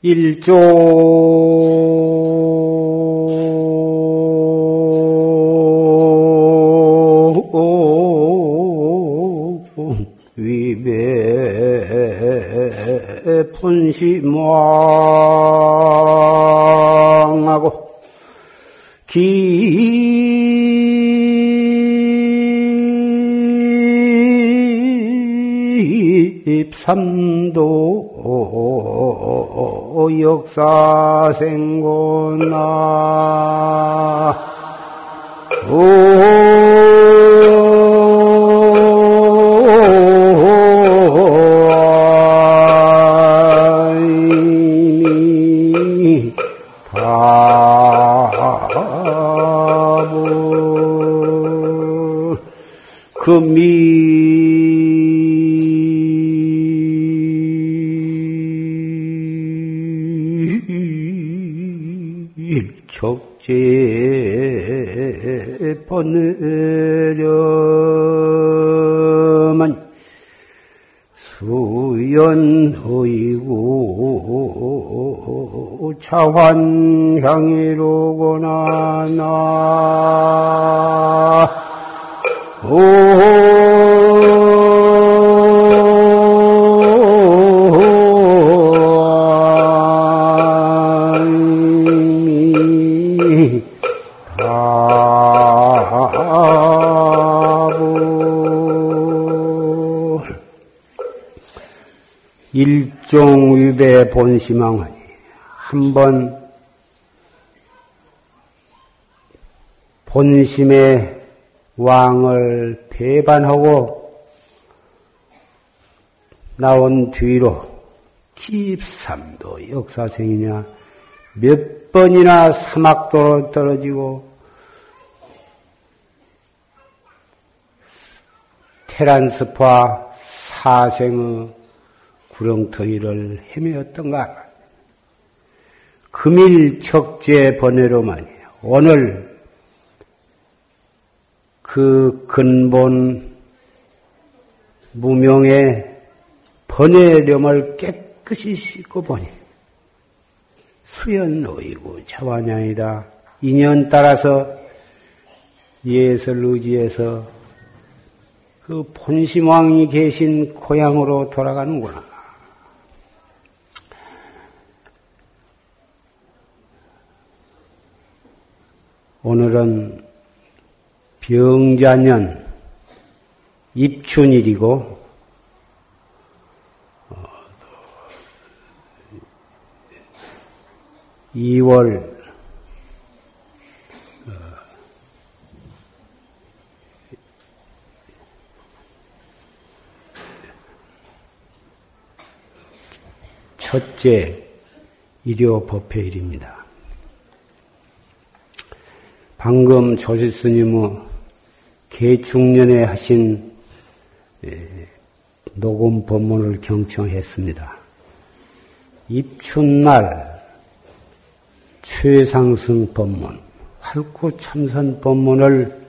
일조. 위배 분시망 깊삼도 역사생고나. 번 느려만 수연허이고 차환향이로구나 나 일종위배 본심왕하니 한번 본심의 왕을 배반하고 나온 뒤로 깊삼도 역사생이냐 몇 번이나 사막도로 떨어지고 테란스파 사생의 구렁텅이를 헤매었던가. 금일 척제 번외로만이 오늘 그 근본 무명의 번외렴을 깨끗이 씻고 보니 수연노이고 자완양이다. 인연 따라서 예설 의지에서 그 본심왕이 계신 고향으로 돌아가는구나. 오늘은 병자년 입춘일이고 2월 어, 첫째 일요 법회일입니다. 방금 조실 스님의 개중년에 하신 녹음 법문을 경청했습니다. 입춘날 최상승 법문, 활구참선 법문을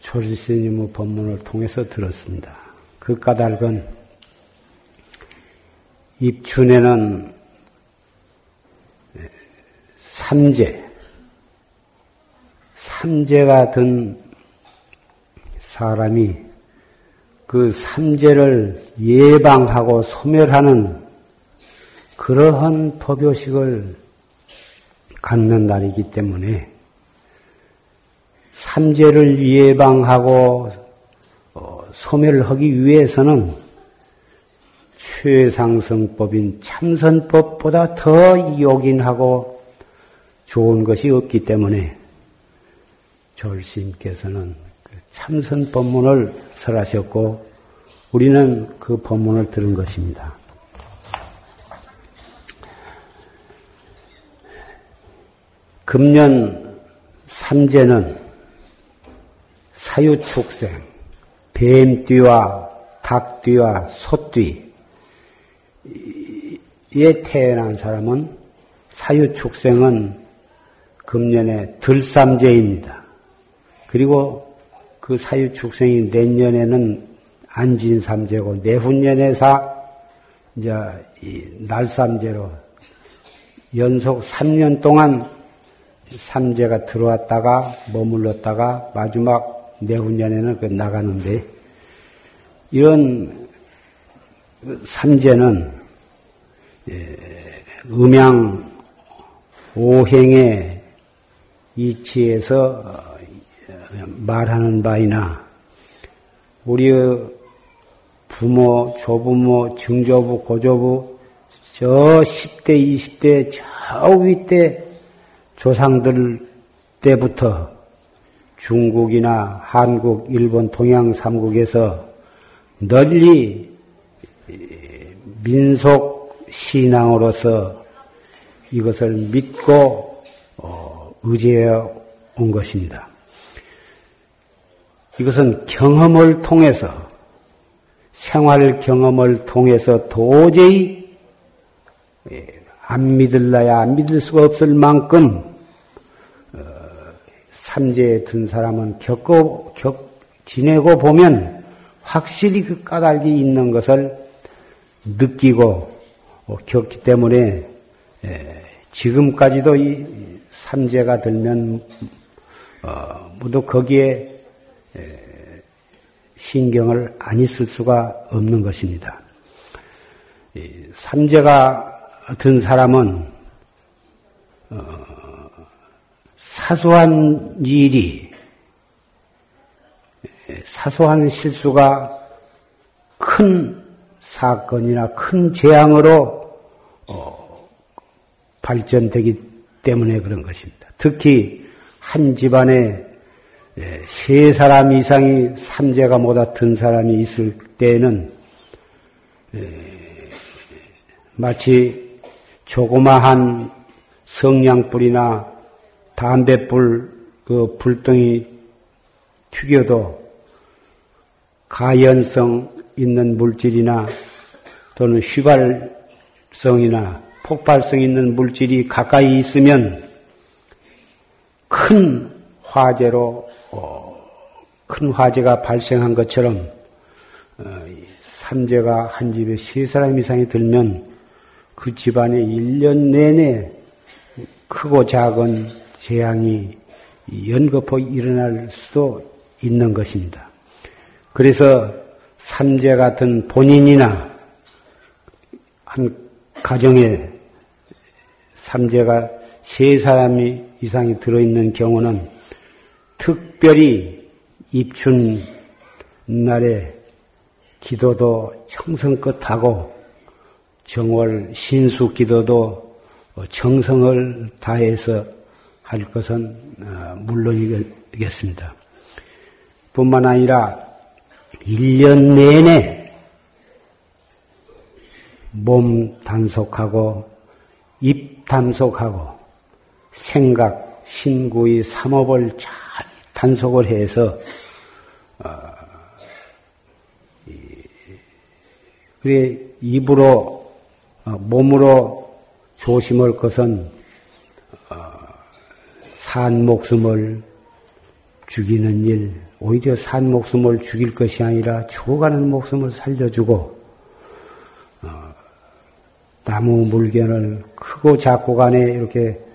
조실 스님의 법문을 통해서 들었습니다. 그 까닭은 입춘에는 삼재, 삼재가 든 사람이 그 삼재를 예방하고 소멸하는 그러한 법요식을 갖는 날이기 때문에 삼재를 예방하고 어, 소멸하기 위해서는 최상승법인 참선법보다 더 요긴하고 좋은 것이 없기 때문에 졸심께서는 그 참선 법문을 설하셨고 우리는 그 법문을 들은 것입니다. 금년 삼재는 사유축생, 뱀띠와 닭띠와 소띠에 태어난 사람은 사유축생은 금년에 들삼재입니다. 그리고 그 사유 축생이 내년에는 안진삼재고 내후년에사 이제 이 날삼재로 연속 3년 동안 삼재가 들어왔다가 머물렀다가 마지막 내후년에는 그 나가는데 이런 삼재는 예, 음양 오행의 이치에서 말하는 바이나 우리의 부모, 조부모, 증조부, 고조부 저 10대, 20대 저 윗대 조상들 때부터 중국이나 한국, 일본, 동양 삼국에서 널리 민속 신앙으로서 이것을 믿고 어, 의지해 온 것입니다. 이것은 경험을 통해서 생활 경험을 통해서 도저히 예, 안 믿을라야 안 믿을 수가 없을 만큼 어, 삼재에 든 사람은 겪고 겪 지내고 보면 확실히 그 까닭이 있는 것을 느끼고 어, 겪기 때문에 예, 지금까지도 이 삼재가 들면 어, 모두 거기에 예, 신경을 안 있을 수가 없는 것입니다. 삼재가 든 사람은 어, 사소한 일이 예, 사소한 실수가 큰 사건이나 큰 재앙으로 어, 발전되기 때문에 그런 것입니다. 특히 한 집안에 예, 세 사람 이상이 삼재가 못다 든 사람이 있을 때에는 예, 마치 조그마한 성냥불이나 담뱃불 그 불덩이 튀겨도 가연성 있는 물질이나 또는 휘발성이나 폭발성 있는 물질이 가까이 있으면 큰 화재로 어, 큰 화재가 발생한 것처럼 어, 삼재가 한 집에 세 사람 이상이 들면 그 집안에 1년 내내 크고 작은 재앙이 연거푸 일어날 수도 있는 것입니다. 그래서 삼재 같은 본인이나 한 가정에 삼재가 세 사람이 이상이 들어있는 경우는 특 별히 입춘 날에 기도도 청성껏 하고 정월 신수 기도도 정성을 다해서 할 것은 어, 물론이겠습니다. 뿐만 아니라 1년 내내 몸 단속하고 입 단속하고 생각, 신구의 삼업을 잘 단속을 해서 어, 그래 입으로 어, 몸으로 조심할 것은 어, 산 목숨을 죽이는 일, 오히려 산 목숨을 죽일 것이 아니라 죽어가는 목숨을 살려주고 어, 나무 물견을 크고 작고 간에 이렇게 예,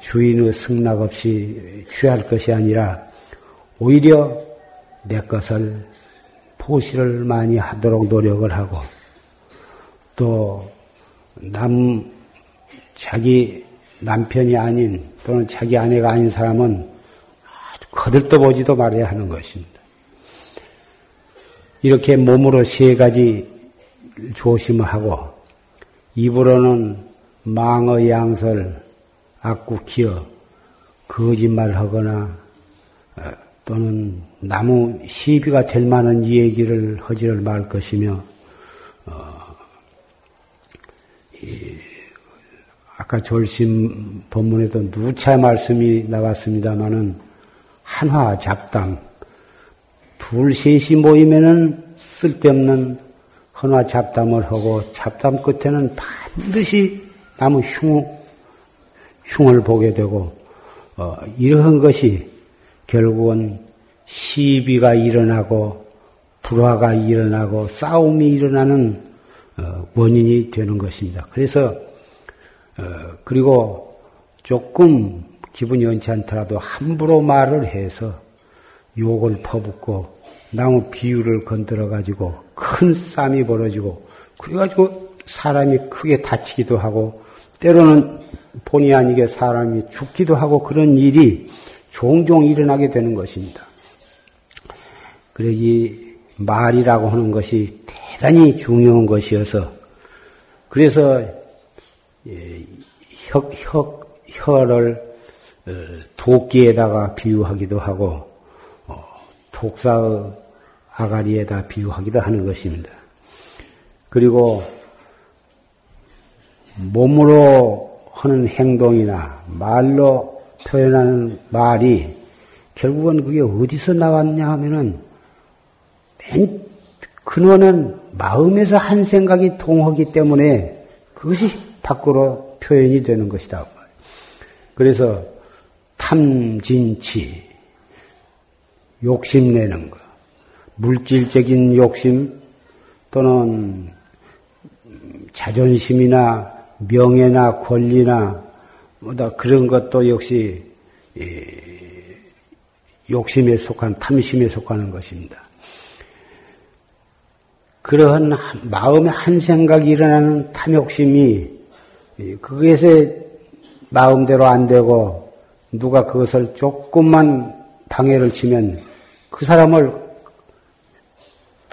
주인의 승낙 없이 취할 것이 아니라 오히려 내 것을 포시를 많이 하도록 노력을 하고 또 남 자기 남편이 아닌 또는 자기 아내가 아닌 사람은 거들떠보지도 말아야 하는 것입니다. 이렇게 몸으로 세 가지 조심을 하고 입으로는 망어 양설, 악구 기어, 거짓말하거나 어, 또는 나무 시비가 될 만한 얘기를 하지를 말 것이며 어, 이, 아까 졸심 본문에도 누차 말씀이 나왔습니다마는 한화 잡담 둘 셋이 모이면은 쓸데없는 헌화 잡담을 하고 잡담 끝에는 반드시 나무 흉, 흉을 보게 되고 어, 이러한 것이 결국은 시비가 일어나고 불화가 일어나고 싸움이 일어나는 어, 원인이 되는 것입니다. 그래서 어, 그리고 조금 기분이 연치 않더라도 함부로 말을 해서 욕을 퍼붓고 나무 비유를 건드려 가지고 큰 싸움이 벌어지고 그래가지고 사람이 크게 다치기도 하고 때로는 본의 아니게 사람이 죽기도 하고 그런 일이 종종 일어나게 되는 것입니다. 그래 이 말이라고 하는 것이 대단히 중요한 것이어서 그래서 예, 혀, 혀, 혀를 어, 도끼에다가 비유하기도 하고 어, 독사의 아가리에다 비유하기도 하는 것입니다. 그리고 몸으로 하는 행동이나 말로 표현하는 말이 결국은 그게 어디서 나왔냐 하면은 맨 근원은 마음에서 한 생각이 통하기 때문에 그것이 밖으로 표현이 되는 것이다. 그래서 탐진치, 욕심내는 것, 물질적인 욕심 또는 자존심이나 명예나 권리나 뭐다 그런 것도 역시 욕심에 속한 탐심에 속하는 것입니다. 그러한 마음의 한 생각이 일어나는 탐욕심이 그것에 마음대로 안 되고 누가 그것을 조금만 방해를 치면 그 사람을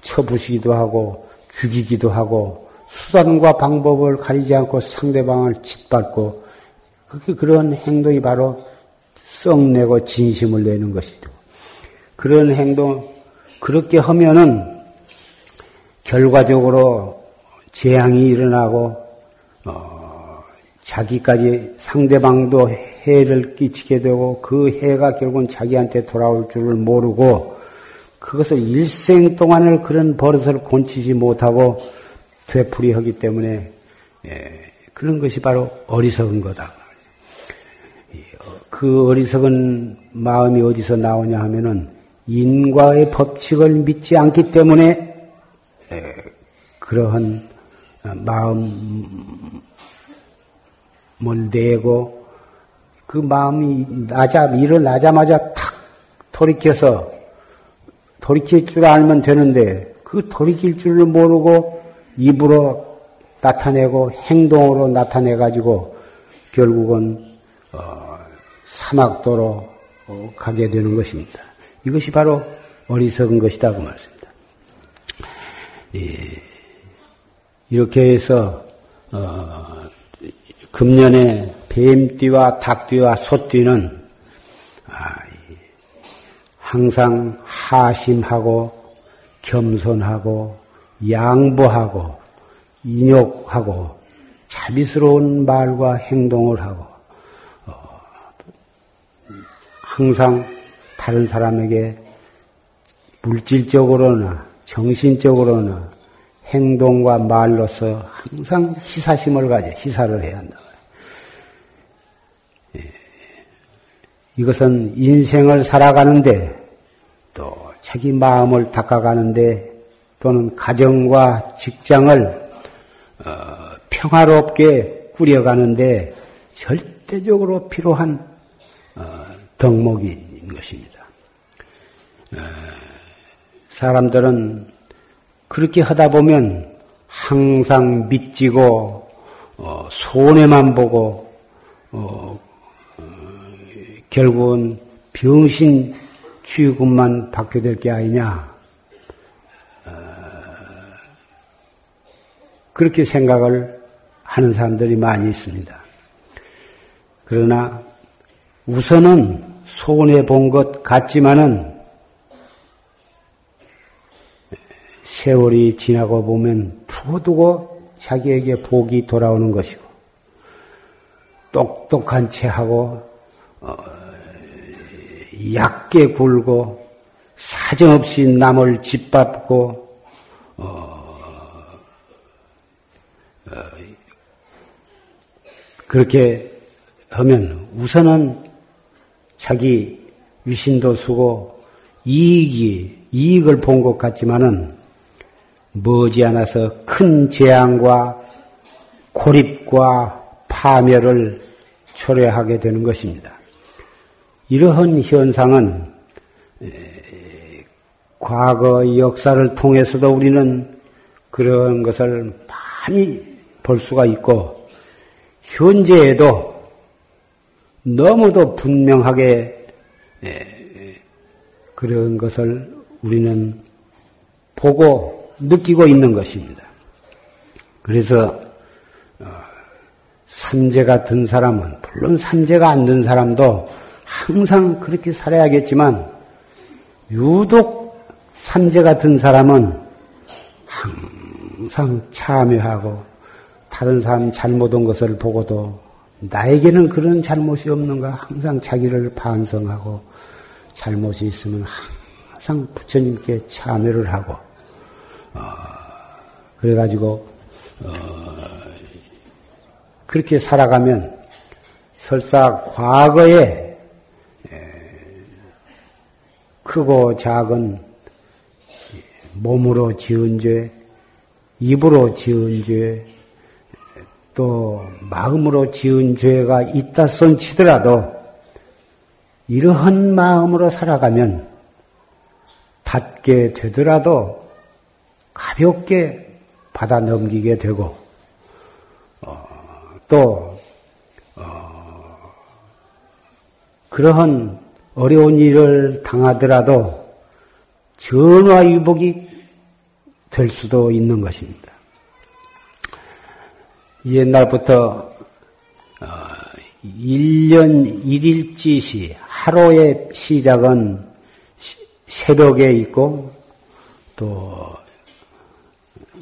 쳐부시기도 하고 죽이기도 하고 수단과 방법을 가리지 않고 상대방을 짓밟고 그게 그런 행동이 바로 썩내고 진심을 내는 것이죠. 그런 행동 그렇게 하면은 결과적으로 재앙이 일어나고 어, 자기까지 상대방도 해를 끼치게 되고 그 해가 결국은 자기한테 돌아올 줄을 모르고 그것을 일생 동안을 그런 버릇을 곤치지 못하고 되풀이하기 때문에 예, 그런 것이 바로 어리석은 거다. 그 어리석은 마음이 어디서 나오냐 하면은 인과의 법칙을 믿지 않기 때문에 그러한 마음을 내고 그 마음이 나자 일어나자마자 탁 돌이켜서 돌이킬 줄 알면 되는데 그 돌이킬 줄을 모르고 입으로 나타내고 행동으로 나타내 가지고 결국은 어, 사막도로 어, 가게 되는 것입니다. 이것이 바로 어리석은 것이다 그 말씀. 예. 이렇게 해서 어, 금년에 뱀띠와 닭띠와 소띠는 아, 항상 하심하고 겸손하고 양보하고 인욕하고 자비스러운 말과 행동을 하고 어, 항상 다른 사람에게 물질적으로나 정신적으로는 행동과 말로서 항상 희사심을 가져 희사를 해야 한다. 예. 이것은 인생을 살아가는데 또 자기 마음을 닦아가는데 또는 가정과 직장을 어, 평화롭게 꾸려가는데 절대적으로 필요한 어, 덕목인 것입니다. 어, 사람들은 그렇게 하다 보면 항상 어, 손해만 보고 결국은 병신 취급만 받게 될 게 아니냐 그렇게 생각을 하는 사람들이 많이 있습니다. 그러나 우선은 손해 본 것 같지만은 세월이 지나고 보면 두고두고 자기에게 복이 돌아오는 것이고 똑똑한 채 하고 어, 얕게 굴고 사정없이 남을 짓밟고 어, 어, 그렇게 하면 우선은 자기 위신도 쓰고 이익이 이익을 본 것 같지만은 머지않아서 큰 재앙과 고립과 파멸을 초래하게 되는 것입니다. 이러한 현상은 과거 역사를 통해서도 우리는 그런 것을 많이 볼 수가 있고 현재에도 너무도 분명하게 그런 것을 우리는 보고 느끼고 있는 것입니다. 그래서 어, 삼재가 든 사람은 물론 삼재가 안 든 사람도 항상 그렇게 살아야겠지만 유독 삼재가 든 사람은 항상 참여하고 다른 사람 잘못 온 것을 보고도 나에게는 그런 잘못이 없는가? 항상 자기를 반성하고 잘못이 있으면 항상 부처님께 참여를 하고 어, 그래가지고 어, 그렇게 살아가면 설사 과거에 크고 작은 몸으로 지은 죄, 입으로 지은 죄, 또 마음으로 지은 죄가 있다 손 치더라도 이러한 마음으로 살아가면 받게 되더라도 가볍게 받아 넘기게 되고 어, 또 어, 그러한 어려운 일을 당하더라도 전화위복이 될 수도 있는 것입니다. 옛날부터 1년 어, 1일지 시 하루의 시작은 새벽에 있고 또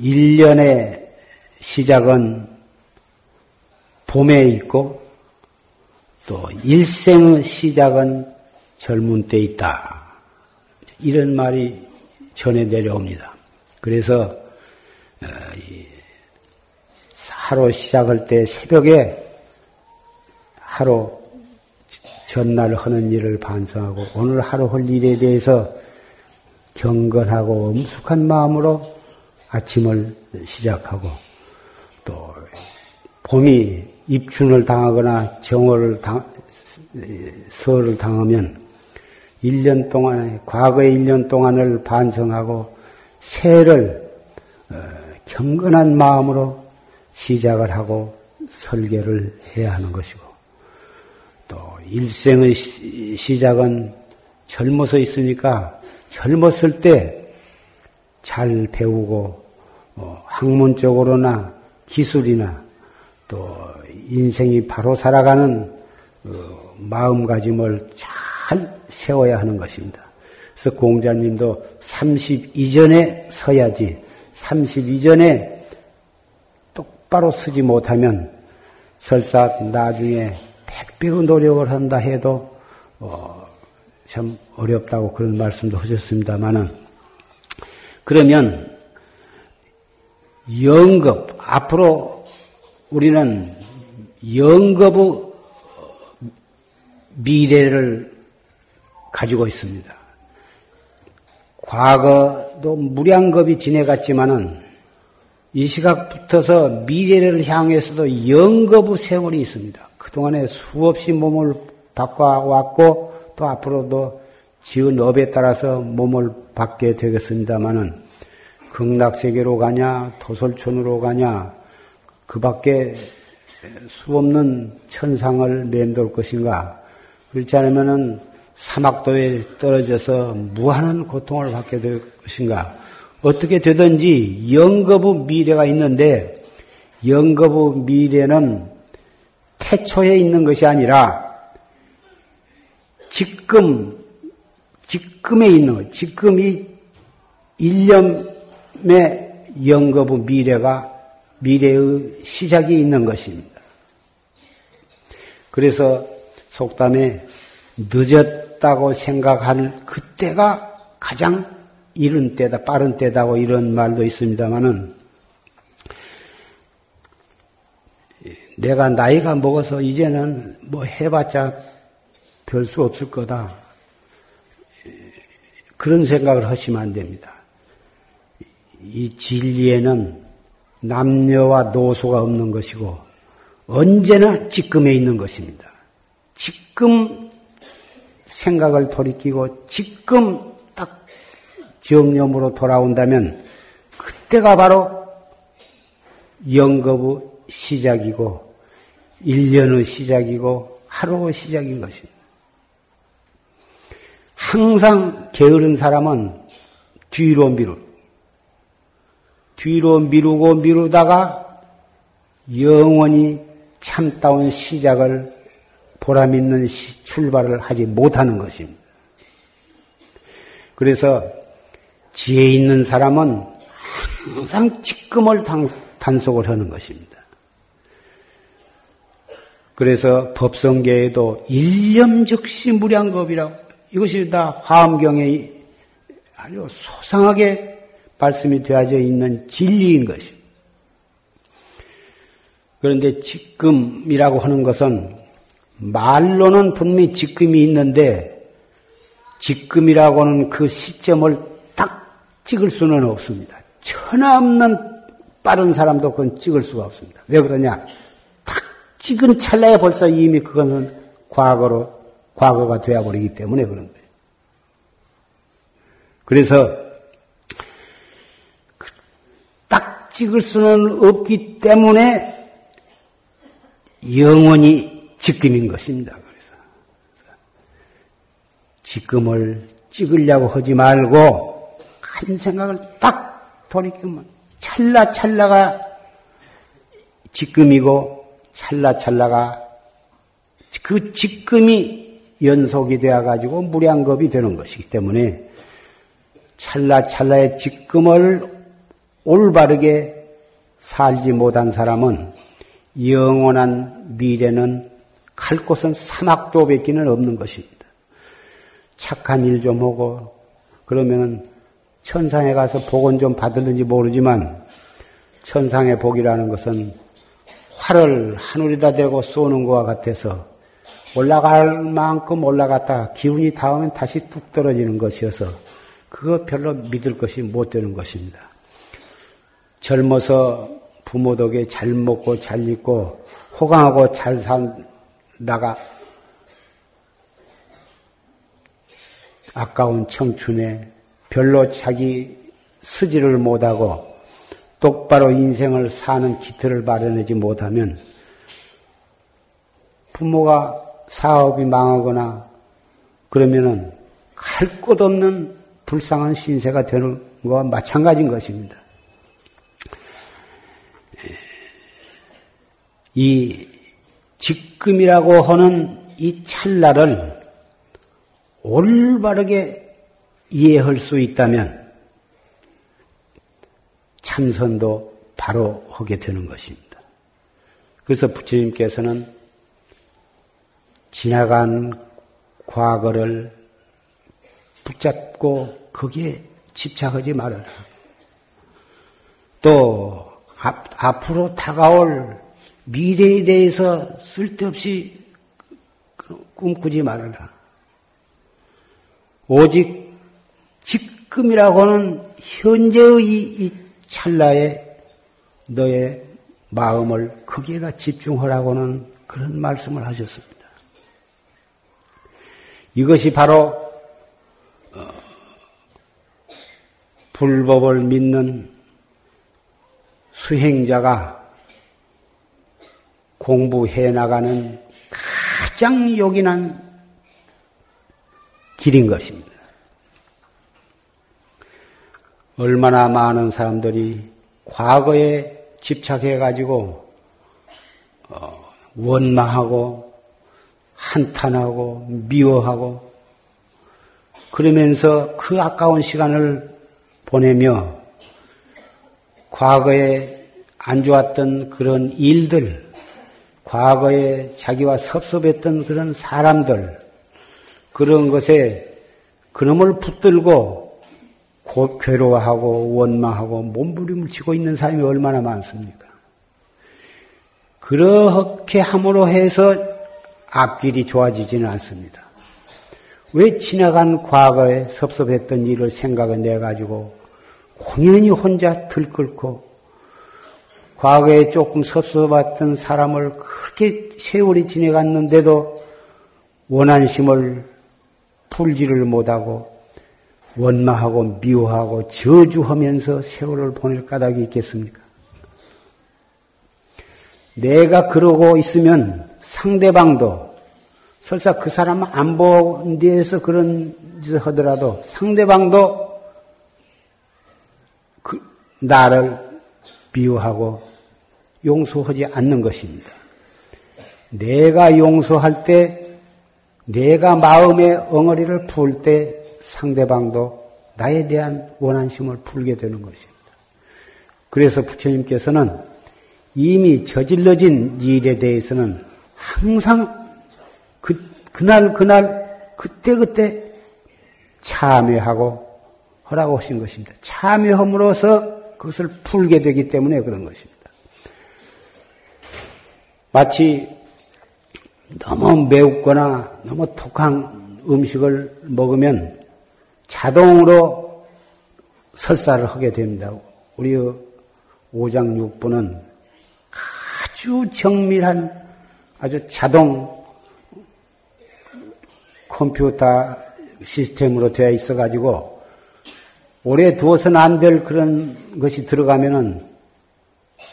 1년의 시작은 봄에 있고 또 일생의 시작은 젊은 때 있다. 이런 말이 전해 내려옵니다. 그래서 어, 하루 시작할 때 새벽에 하루 전날 하는 일을 반성하고 오늘 하루 할 일에 대해서 경건하고 엄숙한 마음으로 아침을 시작하고 또 봄이 입춘을 당하거나 정월을 당, 설을 당하면 1년 동안, 과거의 1년 동안을 반성하고 새해를 어, 경건한 마음으로 시작을 하고 설계를 해야 하는 것이고 또 일생의 시작은 젊어서 있으니까 젊었을 때 잘 배우고 어, 학문적으로나 기술이나 또 인생이 바로 살아가는 어, 마음가짐을 잘 세워야 하는 것입니다. 그래서 공자님도 30 이전에 서야지 30 이전에 똑바로 쓰지 못하면 설사 나중에 백배의 노력을 한다 해도 어, 참 어렵다고 그런 말씀도 하셨습니다만은 그러면 영급 앞으로 우리는 영급의 미래를 가지고 있습니다. 과거도 무량겁이 지내갔지만은 이 시각부터서 미래를 향해서도 영거부 세월이 있습니다. 그동안에 수없이 몸을 바꿔왔고 또 앞으로도 지은 업에 따라서 몸을 받게 되겠습니다마는 극락세계로 가냐 도솔촌으로 가냐 그 밖에 수없는 천상을 맴돌 것인가 그렇지 않으면은 사막도에 떨어져서 무한한 고통을 받게 될 것인가 어떻게 되든지 영거부 미래가 있는데 영거부 미래는 태초에 있는 것이 아니라 지금 지금에 있는 지금 이 일념의 영거부 미래가 미래의 시작이 있는 것입니다. 그래서 속담에 늦었다고 생각할 그때가 가장 이른 때다, 빠른 때다고 이런 말도 있습니다만은 내가 나이가 먹어서 이제는 뭐 해봤자 별수 없을 거다. 그런 생각을 하시면 안 됩니다. 이 진리에는 남녀와 노소가 없는 것이고 언제나 지금에 있는 것입니다. 지금 생각을 돌이키고 지금 딱 정념으로 돌아온다면 그때가 바로 영겁의 시작이고 1년의 시작이고 하루의 시작인 것입니다. 항상 게으른 사람은 뒤로 미루. 뒤로 미루고 미루다가 영원히 참다운 시작을 보람 있는 출발을 하지 못하는 것입니다. 그래서 지혜 있는 사람은 항상 지금을 단속을 하는 것입니다. 그래서 법성계에도 일념 즉시 무량겁이라고 이것이 다 화엄경에 아주 소상하게 말씀이 되어져 있는 진리인 것입니다. 그런데 지금이라고 하는 것은 말로는 분명히 지금이 있는데 지금이라고 하는 그 시점을 딱 찍을 수는 없습니다. 천하 없는 빠른 사람도 그건 찍을 수가 없습니다. 왜 그러냐? 탁 찍은 찰나에 벌써 이미 그것은 과거로, 과거가 되어버리기 때문에 그런 거예요. 그래서 딱 찍을 수는 없기 때문에 영원히 지금인 것입니다. 그래서 지금을 찍으려고 하지 말고 한 생각을 딱 돌이키면 찰나찰나가 지금이고 찰나찰나가 그 지금이 연속이 되어 가지고 무량겁이 되는 것이기 때문에 찰나찰나의 지금을 올바르게 살지 못한 사람은 영원한 미래는 갈 곳은 사막도 뵙기는 없는 것입니다. 착한 일 좀 하고 그러면 천상에 가서 복은 좀 받을는지 모르지만 천상의 복이라는 것은 활을 하늘에다 대고 쏘는 것과 같아서 올라갈 만큼 올라갔다 기운이 닿으면 다시 뚝 떨어지는 것이어서 그거 별로 믿을 것이 못 되는 것입니다. 젊어서 부모 덕에 잘 먹고 잘 입고 호강하고 잘 산다가 아까운 청춘에 별로 자기 쓰지를 못하고 똑바로 인생을 사는 기틀을 마련하지 못하면 부모가 사업이 망하거나 그러면은 갈곳 없는 불쌍한 신세가 되는 것과 마찬가지인 것입니다. 이 지금이라고 하는 이 찰나를 올바르게 이해할 수 있다면 참선도 바로 하게 되는 것입니다. 그래서 부처님께서는 지나간 과거를 붙잡고 거기에 집착하지 말아라. 또 앞, 앞으로 다가올 미래에 대해서 쓸데없이 꿈꾸지 말아라. 오직 지금이라고 하는 현재의 이 찰나에 너의 마음을 거기에다 집중하라고는 그런 말씀을 하셨습니다. 이것이 바로 어, 불법을 믿는 수행자가 공부해 나가는 가장 요긴한 길인 것입니다. 얼마나 많은 사람들이 과거에 집착해 가지고 어, 원망하고 한탄하고 미워하고 그러면서 그 아까운 시간을 보내며 과거에 안 좋았던 그런 일들 과거에 자기와 섭섭했던 그런 사람들, 그런 것에 그놈을 붙들고 곧 괴로워하고 원망하고 몸부림을 치고 있는 사람이 얼마나 많습니까? 그렇게 함으로 해서 앞길이 좋아지지는 않습니다. 왜 지나간 과거에 섭섭했던 일을 생각을 내가지고 공연히 혼자 들끓고 과거에 조금 섭섭했던 사람을 그렇게 세월이 지내갔는데도 원한심을 풀지를 못하고 원망하고 미워하고 저주하면서 세월을 보낼 까닭이 있겠습니까? 내가 그러고 있으면 상대방도 설사 그 사람 안 본 데에서 그런 짓을 하더라도 상대방도 그 나를 미워하고 용서하지 않는 것입니다. 내가 용서할 때, 내가 마음의 엉어리를 풀 때 상대방도 나에 대한 원한심을 풀게 되는 것입니다. 그래서 부처님께서는 이미 저질러진 일에 대해서는 항상 그, 그날, 그날, 그때그때 참여하고 하라고 하신 것입니다. 참여함으로써 그것을 풀게 되기 때문에 그런 것입니다. 마치 너무 매우거나 너무 독한 음식을 먹으면 자동으로 설사를 하게 됩니다. 우리 오장육부는 아주 정밀한 아주 자동 컴퓨터 시스템으로 되어 있어 가지고 오래 두어서는 안 될 그런 것이 들어가면은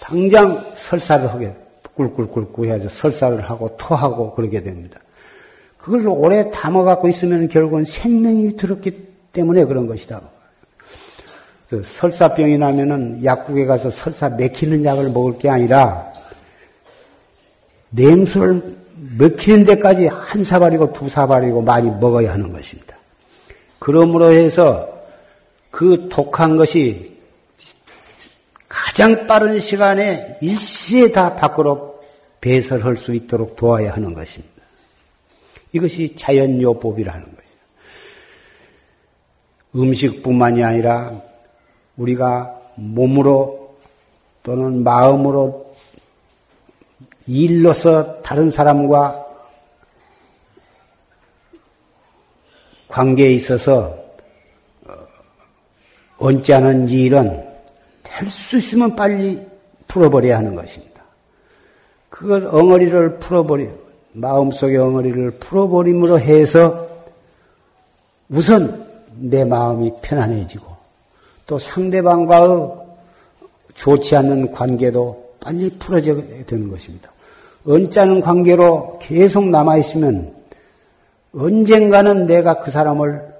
당장 설사를 하게 꿀꿀꿀꿀 해야죠. 설사를 하고 토하고 그러게 됩니다. 그걸 오래 담아 갖고 있으면 결국은 생명이 들었기 때문에 그런 것이다. 그 설사병이 나면은 약국에 가서 설사 맥히는 약을 먹을 게 아니라 냉수를 먹히는 데까지 한 사발이고 두 사발이고 많이 먹어야 하는 것입니다. 그러므로 해서 그 독한 것이 가장 빠른 시간에 일시에 다 밖으로 배설할 수 있도록 도와야 하는 것입니다. 이것이 자연요법이라는 거죠. 음식뿐만이 아니라 우리가 몸으로 또는 마음으로 일로서 다른 사람과 관계에 있어서 어, 얹지 않은 일은 될 수 있으면 빨리 풀어버려야 하는 것입니다. 그걸 엉어리를 풀어버려 마음속의 엉어리를 풀어버림으로 해서 우선 내 마음이 편안해지고 또 상대방과의 좋지 않는 관계도 빨리 풀어져야 되는 것입니다. 언짢은 관계로 계속 남아있으면 언젠가는 내가 그 사람을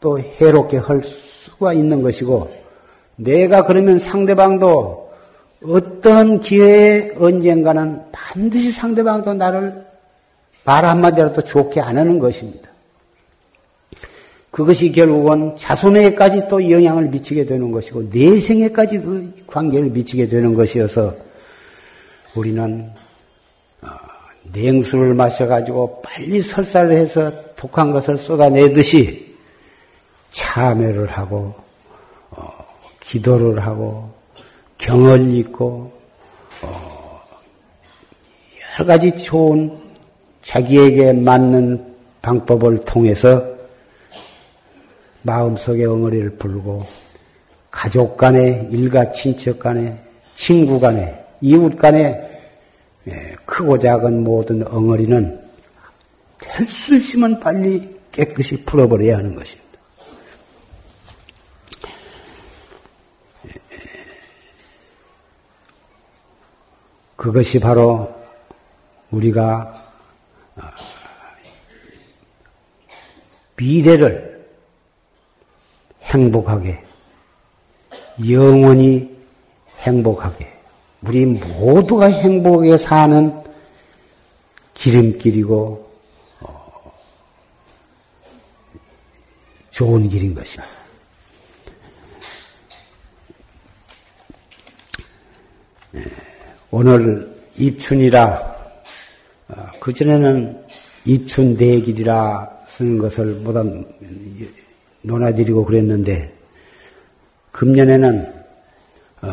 또 해롭게 할 수가 있는 것이고 내가 그러면 상대방도 어떤 기회에 언젠가는 반드시 상대방도 나를 말 한마디라도 좋게 안 하는 것입니다. 그것이 결국은 자손에게까지 또 영향을 미치게 되는 것이고 내생에까지 그 관계를 미치게 되는 것이어서 우리는 어, 냉수를 마셔가지고 빨리 설사를 해서 독한 것을 쏟아내듯이 참여를 하고 어, 기도를 하고 경을 읽고 어, 여러 가지 좋은 자기에게 맞는 방법을 통해서 마음속에 엉어리를 불고 가족 간에 일가 친척 간에 친구 간에 이웃 간에 예, 크고 작은 모든 엉어리는 될 수 있으면 빨리 깨끗이 풀어버려야 하는 것입니다. 그것이 바로 우리가 아, 미래를 행복하게, 영원히 행복하게, 우리 모두가 행복하게 사는 기름길이고, 어, 좋은 길인 것입니다. 네, 오늘 입춘이라, 어, 그전에는 입춘 대길이라 쓰는 것을 보다 논하드리고 그랬는데 금년에는 어,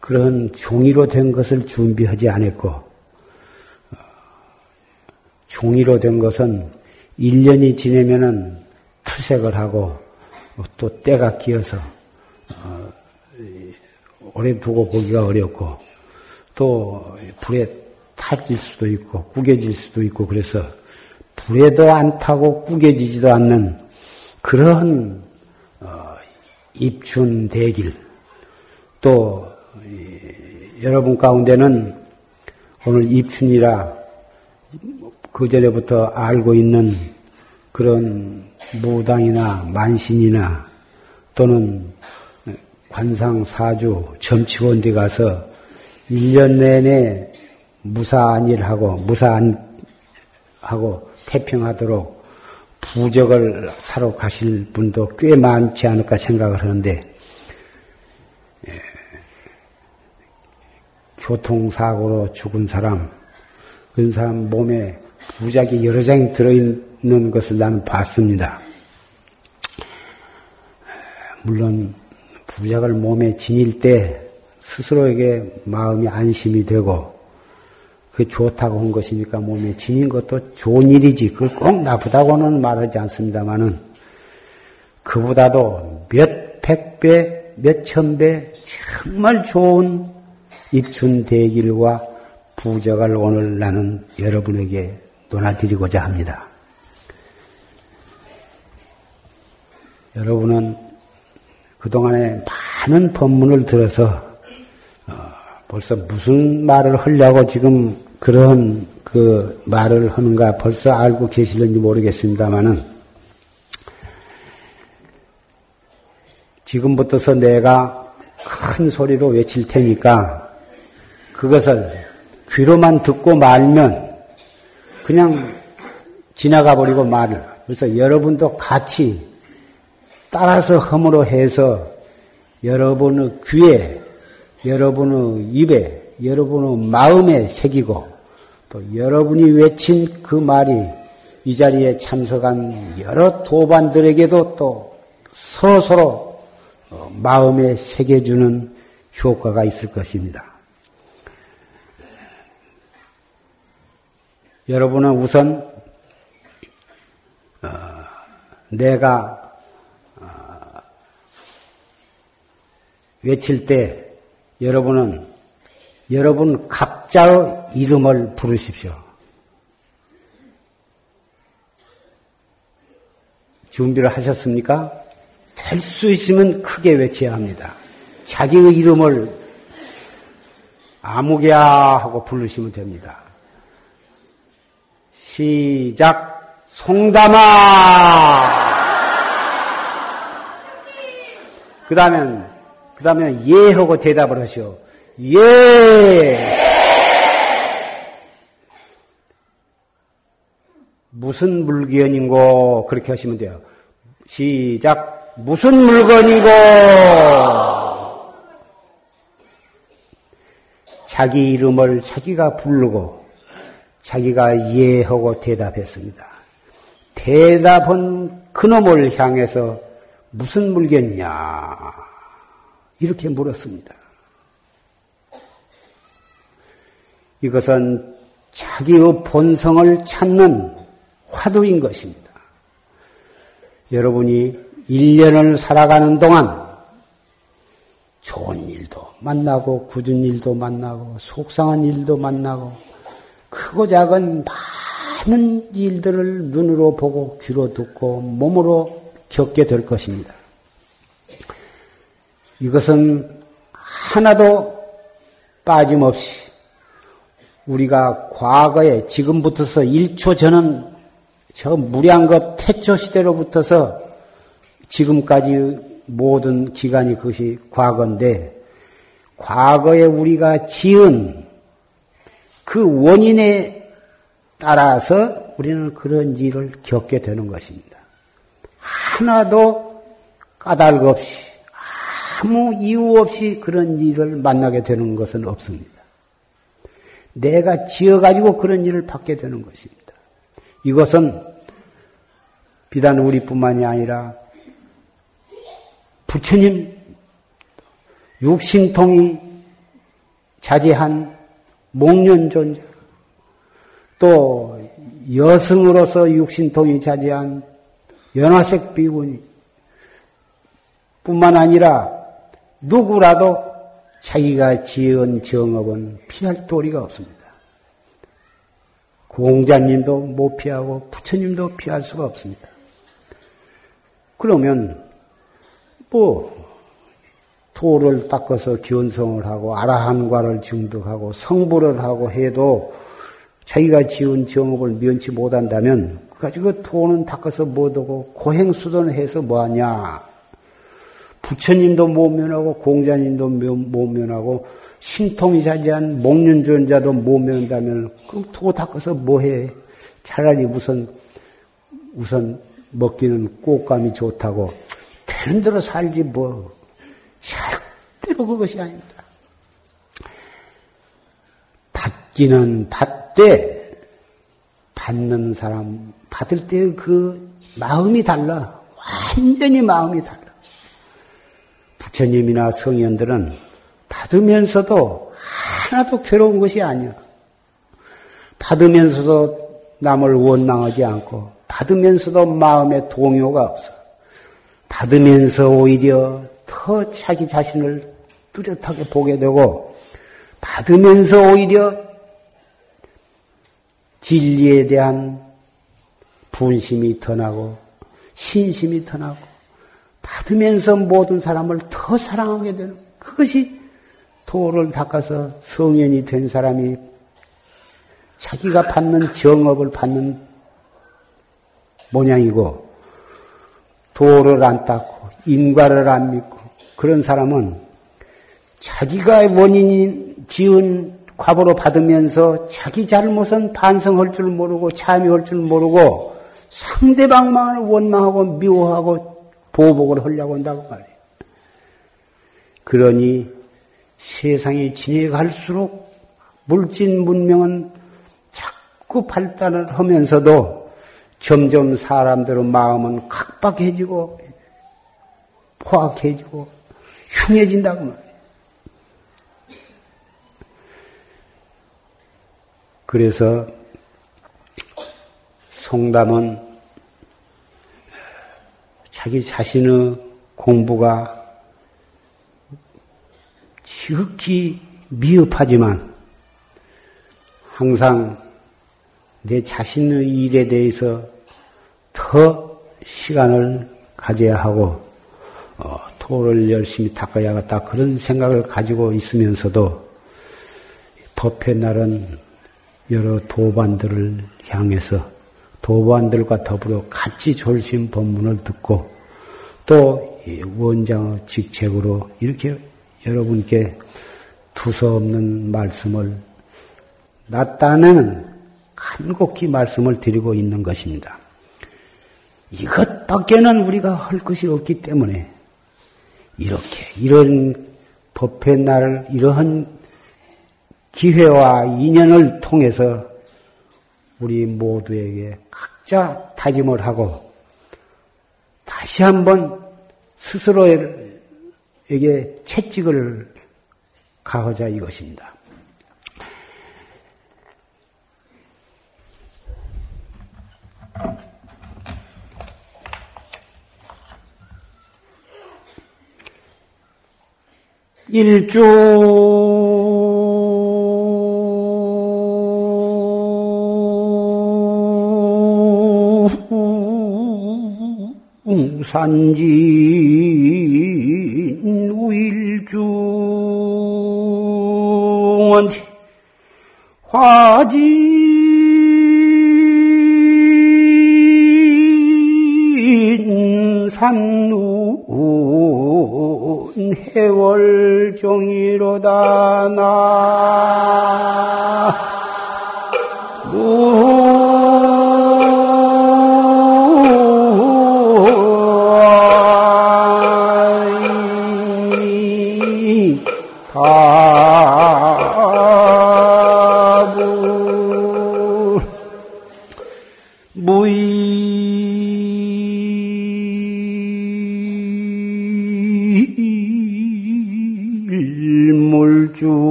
그런 종이로 된 것을 준비하지 않았고 어, 종이로 된 것은 1년이 지내면은 투색을 하고 또 때가 끼어서 어, 오래 두고 보기가 어렵고 또 불에 타질 수도 있고 구겨질 수도 있고 그래서 불에도 안 타고 구겨지지도 않는 그런 어, 입춘 대길. 또 여러분 가운데는 오늘 입춘이라 그 전에부터 알고 있는 그런 무당이나 만신이나 또는 관상 사주 점치원 데 가서 1년 내내 무사한 일하고 무사한 하고 태평하도록 부적을 사러 가실 분도 꽤 많지 않을까 생각을 하는데 예, 교통사고로 죽은 사람 그런 사람 몸에 부작이 여러 장이 들어있는 것을 나는 봤습니다. 물론 부작을 몸에 지닐 때 스스로에게 마음이 안심이 되고 그 좋다고 한 것이니까 몸에 지닌 것도 좋은 일이지 그걸 꼭 나쁘다고는 말하지 않습니다만은 그보다도 몇 백 배, 몇 천 배 정말 좋은 입춘 대길과 부적을 오늘 나는 여러분에게 논하드리고자 합니다. 여러분은 그동안에 많은 법문을 들어서 어, 벌써 무슨 말을 하려고 지금 그런 그 말을 하는가 벌써 알고 계실는지 모르겠습니다만은 지금부터서 내가 큰 소리로 외칠 테니까 그것을 귀로만 듣고 말면 그냥 지나가 버리고 말을. 그래서 여러분도 같이 따라서 허물어 해서 여러분의 귀에, 여러분의 입에, 여러분의 마음에 새기고 또 여러분이 외친 그 말이 이 자리에 참석한 여러 도반들에게도 또 서서로 어, 마음에 새겨주는 효과가 있을 것입니다. 여러분은 우선 어, 내가 어, 외칠 때 여러분은 여러분 각자의 이름을 부르십시오. 준비를 하셨습니까? 될 수 있으면 크게 외쳐야 합니다. 자기의 이름을 아무개야 하고 부르시면 됩니다. 시작, 송담아! 그 다음엔, 그 다음에 예 하고 대답을 하시오. 예! 무슨 물건인고? 그렇게 하시면 돼요. 시작, 무슨 물건이고? 자기 이름을 자기가 부르고, 자기가 예하고 대답했습니다. 대답은 그놈을 향해서 무슨 물건이냐? 이렇게 물었습니다. 이것은 자기의 본성을 찾는 화두인 것입니다. 여러분이 1년을 살아가는 동안 좋은 일도 만나고 굳은 일도 만나고 속상한 일도 만나고 크고 작은 많은 일들을 눈으로 보고 귀로 듣고 몸으로 겪게 될 것입니다. 이것은 하나도 빠짐없이 우리가 과거에 지금부터서 1초 전은 저 무량겁 태초 시대로부터서 지금까지 모든 기간이 그것이 과거인데 과거에 우리가 지은 그 원인에 따라서 우리는 그런 일을 겪게 되는 것입니다. 하나도 까닭 없이 아무 이유 없이 그런 일을 만나게 되는 것은 없습니다. 내가 지어가지고 그런 일을 받게 되는 것입니다. 이것은 비단 우리뿐만이 아니라 부처님 육신통이 자제한 목련 존재, 또 여승으로서 육신통이 자제한 연화색 비군이 뿐만 아니라 누구라도 자기가 지은 정업은 피할 도리가 없습니다. 공자님도 못 피하고 부처님도 피할 수가 없습니다. 그러면 뭐 도를 닦아서 견성을 하고 아라한과를 증득하고 성불을 하고 해도 자기가 지은 정업을 면치 못한다면 가지고 그 도는 닦아서 못하고 고행수단을 해서 뭐하냐? 부처님도 못 면하고 공자님도 못 면하고 신통이 자지한 목륜존자도 못 면한다면 그도 닦아서 뭐해? 차라리 우선 우선 먹기는 꽃감이 좋다고 되는 대로 살지 뭐 절대로 그것이 아닙니다. 받기는 받되 받는 사람 받을 때 그 마음이 달라. 완전히 마음이 달라. 부처님이나 성현들은 받으면서도 하나도 괴로운 것이 아니야. 받으면서도 남을 원망하지 않고 받으면서도 마음에 동요가 없어. 받으면서 오히려 더 자기 자신을 뚜렷하게 보게 되고 받으면서 오히려 진리에 대한 분심이 더 나고 신심이 더 나고 받으면서 모든 사람을 더 사랑하게 되는 그것이 도를 닦아서 성현이 된 사람이 자기가 받는 정업을 받는 모양이고 도를 안 닦고 인과를 안 믿고 그런 사람은 자기가 원인이 지은 과보로 받으면서 자기 잘못은 반성할 줄 모르고 참여할 줄 모르고 상대방만을 원망하고 미워하고 보복을 하려고 한다고 말이에요. 그러니 세상이 지내갈수록 물진 문명은 자꾸 발달을 하면서도 점점 사람들의 마음은 각박해지고 포악해지고 흉해진다고 말이에요. 그래서 송담은 자기 자신의 공부가 지극히 미흡하지만 항상 내 자신의 일에 대해서 더 시간을 가져야 하고 어, 토를 열심히 닦아야겠다 그런 생각을 가지고 있으면서도 법회 날은 여러 도반들을 향해서 도반들과 더불어 같이 졸심 법문을 듣고 또 원장의 직책으로 이렇게 여러분께 두서없는 말씀을 낮단에는 간곡히 말씀을 드리고 있는 것입니다. 이것밖에는 우리가 할 것이 없기 때문에 이렇게 이런 법회 날 이러한 기회와 인연을 통해서 우리 모두에게 각자 다짐을 하고 다시 한번 스스로에게 채찍을 가하자 이것입니다. 일조 산진 우일중원 화진 산운 해월종이로다 나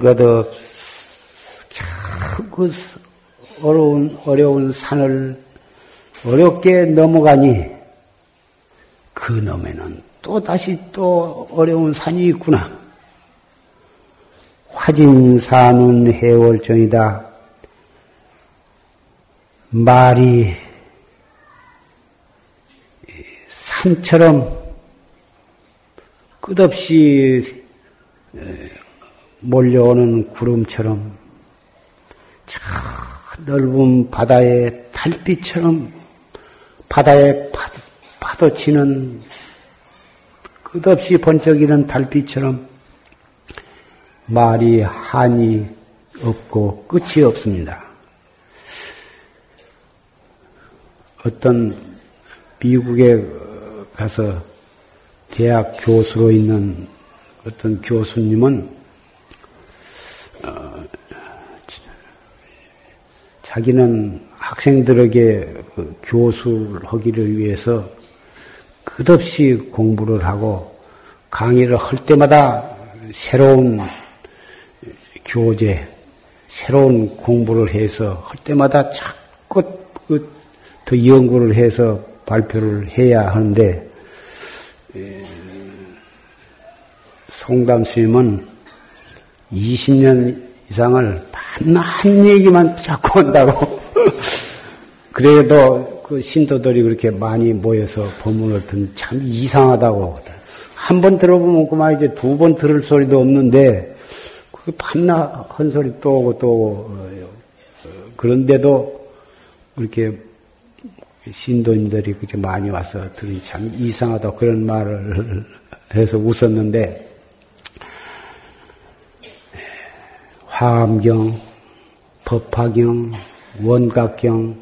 한가득 그 어려운 어려운 산을 어렵게 넘어가니 그 놈에는 또 다시 또 어려운 산이 있구나. 화진산은 해월정이다. 말이 산처럼 끝없이 몰려오는 구름처럼 저 넓은 바다의 달빛처럼 바다에 파도 치는 끝없이 번쩍이는 달빛처럼 말이 한이 없고 끝이 없습니다. 어떤 미국에 가서 대학 교수로 있는 어떤 교수님은 어, 자기는 학생들에게 그 교수를 하기를 위해서 끝없이 공부를 하고 강의를 할 때마다 새로운 교재, 새로운 공부를 해서 할 때마다 자꾸 그더 연구를 해서 발표를 해야 하는데 송담 스님은 20년 이상을 한 얘기만 자꾸 한다고. 그래도 그 신도들이 그렇게 많이 모여서 법문을 듣는 참 이상하다고. 한 번 들어보면 그만 이제 두 번 들을 소리도 없는데, 그 밤낮 헌소리 또 오고 또 오고, 어, 그런데도 이렇게 신도님들이 그렇게 많이 와서 들으니 참 이상하다 그런 말을 해서 웃었는데, 화엄경, 법화경, 원각경,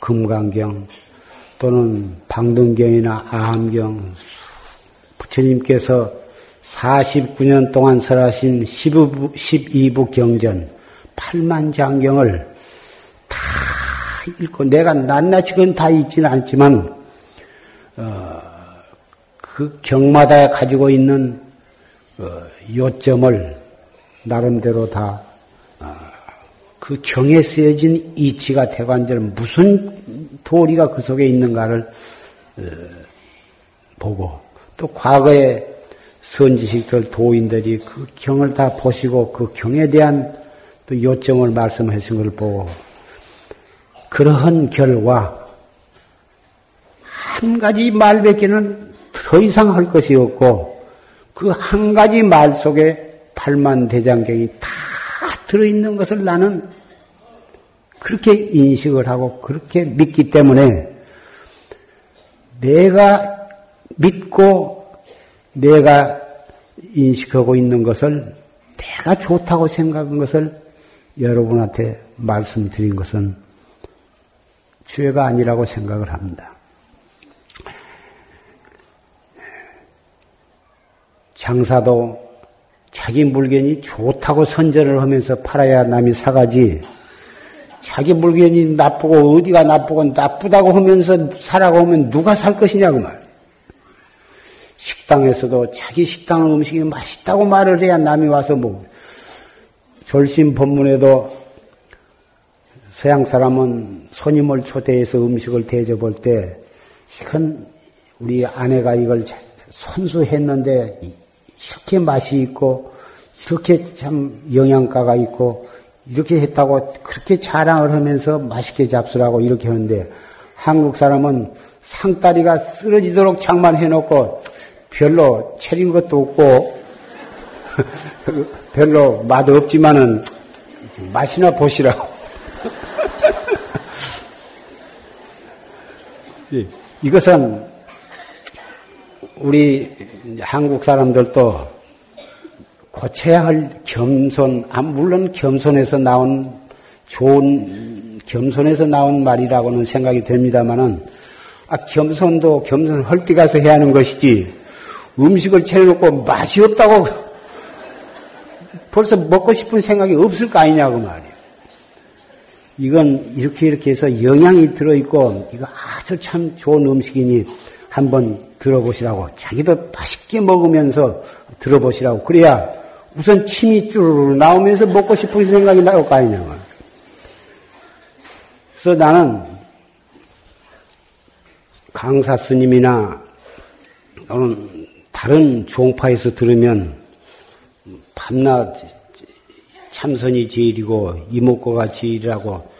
금강경 또는 방등경이나 아함경. 부처님께서 49년 동안 설하신 12부, 12부 경전 8만 장경을 다 읽고 내가 낱낱이 그건 다 읽지는 않지만 어, 그 경마다 가지고 있는 어, 요점을 나름대로 다 그 경에 쓰여진 이치가 대관절 무슨 도리가 그 속에 있는가를 어, 보고 또 과거의 선지식들 도인들이 그 경을 다 보시고 그 경에 대한 또 요점을 말씀하신 것을 보고 그러한 결과 한 가지 말밖에는 더 이상 할 것이 없고 그 한 가지 말 속에 팔만 대장경이 다 들어있는 것을 나는 그렇게 인식을 하고 그렇게 믿기 때문에 내가 믿고 내가 인식하고 있는 것을 내가 좋다고 생각한 것을 여러분한테 말씀드린 것은 죄가 아니라고 생각을 합니다. 장사도 자기 물건이 좋다고 선전을 하면서 팔아야 남이 사가지 자기 물건이 나쁘고 어디가 나쁘고 나쁘다고 하면서 사라고 하면 누가 살 것이냐고 말. 식당에서도 자기 식당 음식이 맛있다고 말을 해야 남이 와서 뭐 졸심 법문에도 서양 사람은 손님을 초대해서 음식을 대접할 때 이건 우리 아내가 이걸 손수했는데 이렇게 맛이 있고 이렇게 참 영양가가 있고 이렇게 했다고 그렇게 자랑을 하면서 맛있게 잡수라고 이렇게 하는데 한국 사람은 상다리가 쓰러지도록 장만 해놓고 별로 차린 것도 없고 별로 맛 없지만은 맛이나 보시라고. 예, 이것은 우리 한국 사람들도 고쳐야 할 겸손, 아, 물론 겸손에서 나온 좋은 겸손에서 나온 말이라고는 생각이 됩니다만은 아, 겸손도 겸손 헐띠 가서 해야 하는 것이지 음식을 차려놓고 맛이 없다고 벌써 먹고 싶은 생각이 없을 거 아니냐고 말이에요. 이건 이렇게 이렇게 해서 영양이 들어있고 이거 아주 참 좋은 음식이니 한번 들어보시라고 자기도 맛있게 먹으면서 들어보시라고 그래야 우선 침이 쭈르르 나오면서 먹고 싶은 생각이 나올 거 아니냐. 그래서 나는 강사 스님이나 또는 다른 종파에서 들으면 밤낮 참선이 제일이고 이목구가 제일이라고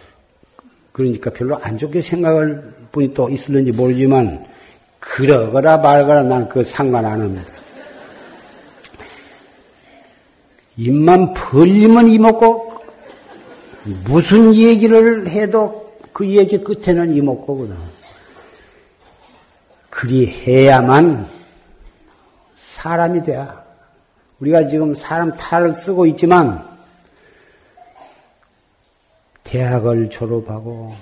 그러니까 별로 안 좋게 생각할 분이 또 있을는지 모르지만 그러거라 말거라 난그 상관 안 합니다. 입만 벌리면 이먹고 무슨 얘기를 해도 그 얘기 끝에는 이먹고거든. 그리 해야만 사람이 돼야. 우리가 지금 사람 탈을 쓰고 있지만 대학을 졸업하고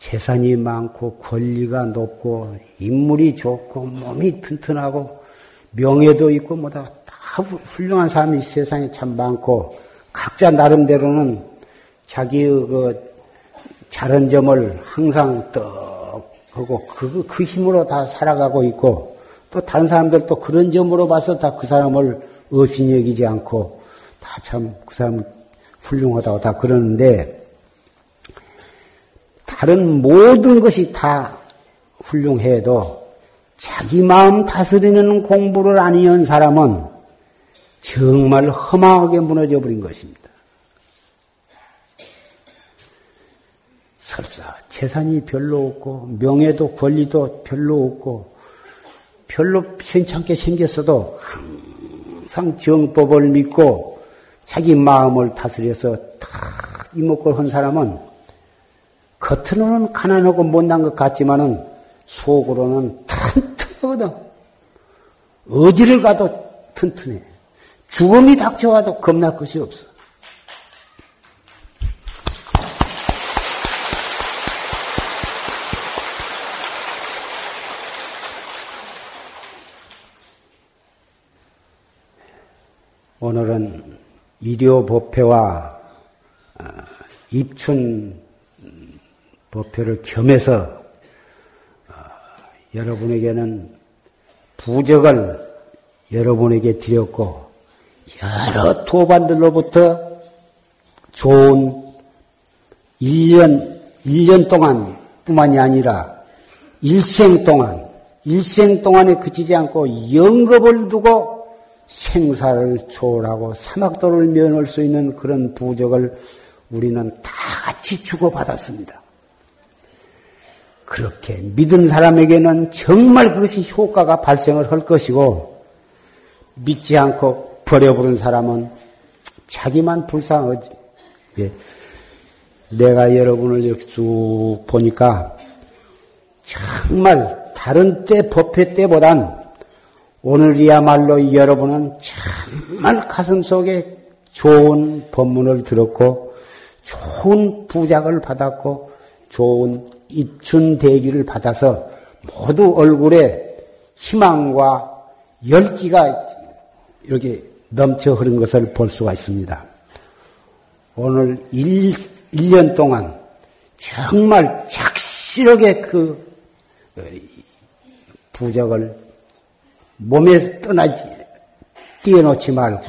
재산이 많고 권리가 높고 인물이 좋고 몸이 튼튼하고 명예도 있고 뭐다 다 훌륭한 사람이 세상에 참 많고 각자 나름대로는 자기의 그 잘한 점을 항상 떡 하고 그, 그 힘으로 다 살아가고 있고 또 다른 사람들 또 그런 점으로 봐서 다 그 사람을 없이 여기지 않고 다 참 그 사람 훌륭하다고 다 그러는데 다른 모든 것이 다 훌륭해도 자기 마음 다스리는 공부를 아니한 사람은 정말 험하게 무너져 버린 것입니다. 설사 재산이 별로 없고 명예도 권리도 별로 없고 별로 괜찮게 생겼어도 항상 정법을 믿고 자기 마음을 다스려서 탁 이목걸 한 사람은 겉으로는 가난하고 못난 것 같지만은 속으로는 튼튼하거든. 어디를 가도 튼튼해. 죽음이 닥쳐와도 겁날 것이 없어. 오늘은 일요법회와 어, 입춘 법표를 겸해서 어, 여러분에게는 부적을 여러분에게 드렸고 여러 도반들로부터 좋은 1년 1년 동안 뿐만이 아니라 일생 동안 일생 동안에 그치지 않고 영겁을 두고 생사를 초월하고 사막도를 면할 수 있는 그런 부적을 우리는 다 같이 주고받았습니다. 그렇게 믿은 사람에게는 정말 그것이 효과가 발생을 할 것이고 믿지 않고 버려버린 사람은 자기만 불쌍하지. 예. 내가 여러분을 이렇게 쭉 보니까 정말 다른 때 법회 때보단 오늘이야말로 여러분은 정말 가슴 속에 좋은 법문을 들었고 좋은 부작을 받았고 좋은 입춘 대기를 받아서 모두 얼굴에 희망과 열기가 이렇게 넘쳐 흐른 것을 볼 수가 있습니다. 오늘 1, 1년 동안 정말 착실하게 그 어, 부적을 몸에 떠나지, 띄어놓지 말고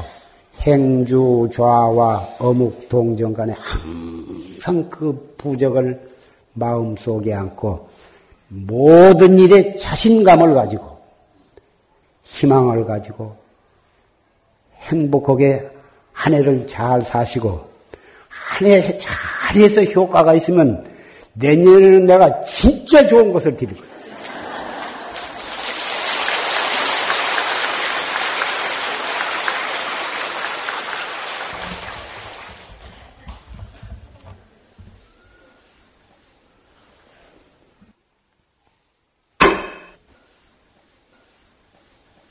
행주 좌와 어묵 동정 간에 항상 그 부적을 마음 속에 안고 모든 일에 자신감을 가지고 희망을 가지고 행복하게 한 해를 잘 사시고 한 해 잘해서 효과가 있으면 내년에는 내가 진짜 좋은 것을 드릴 거야.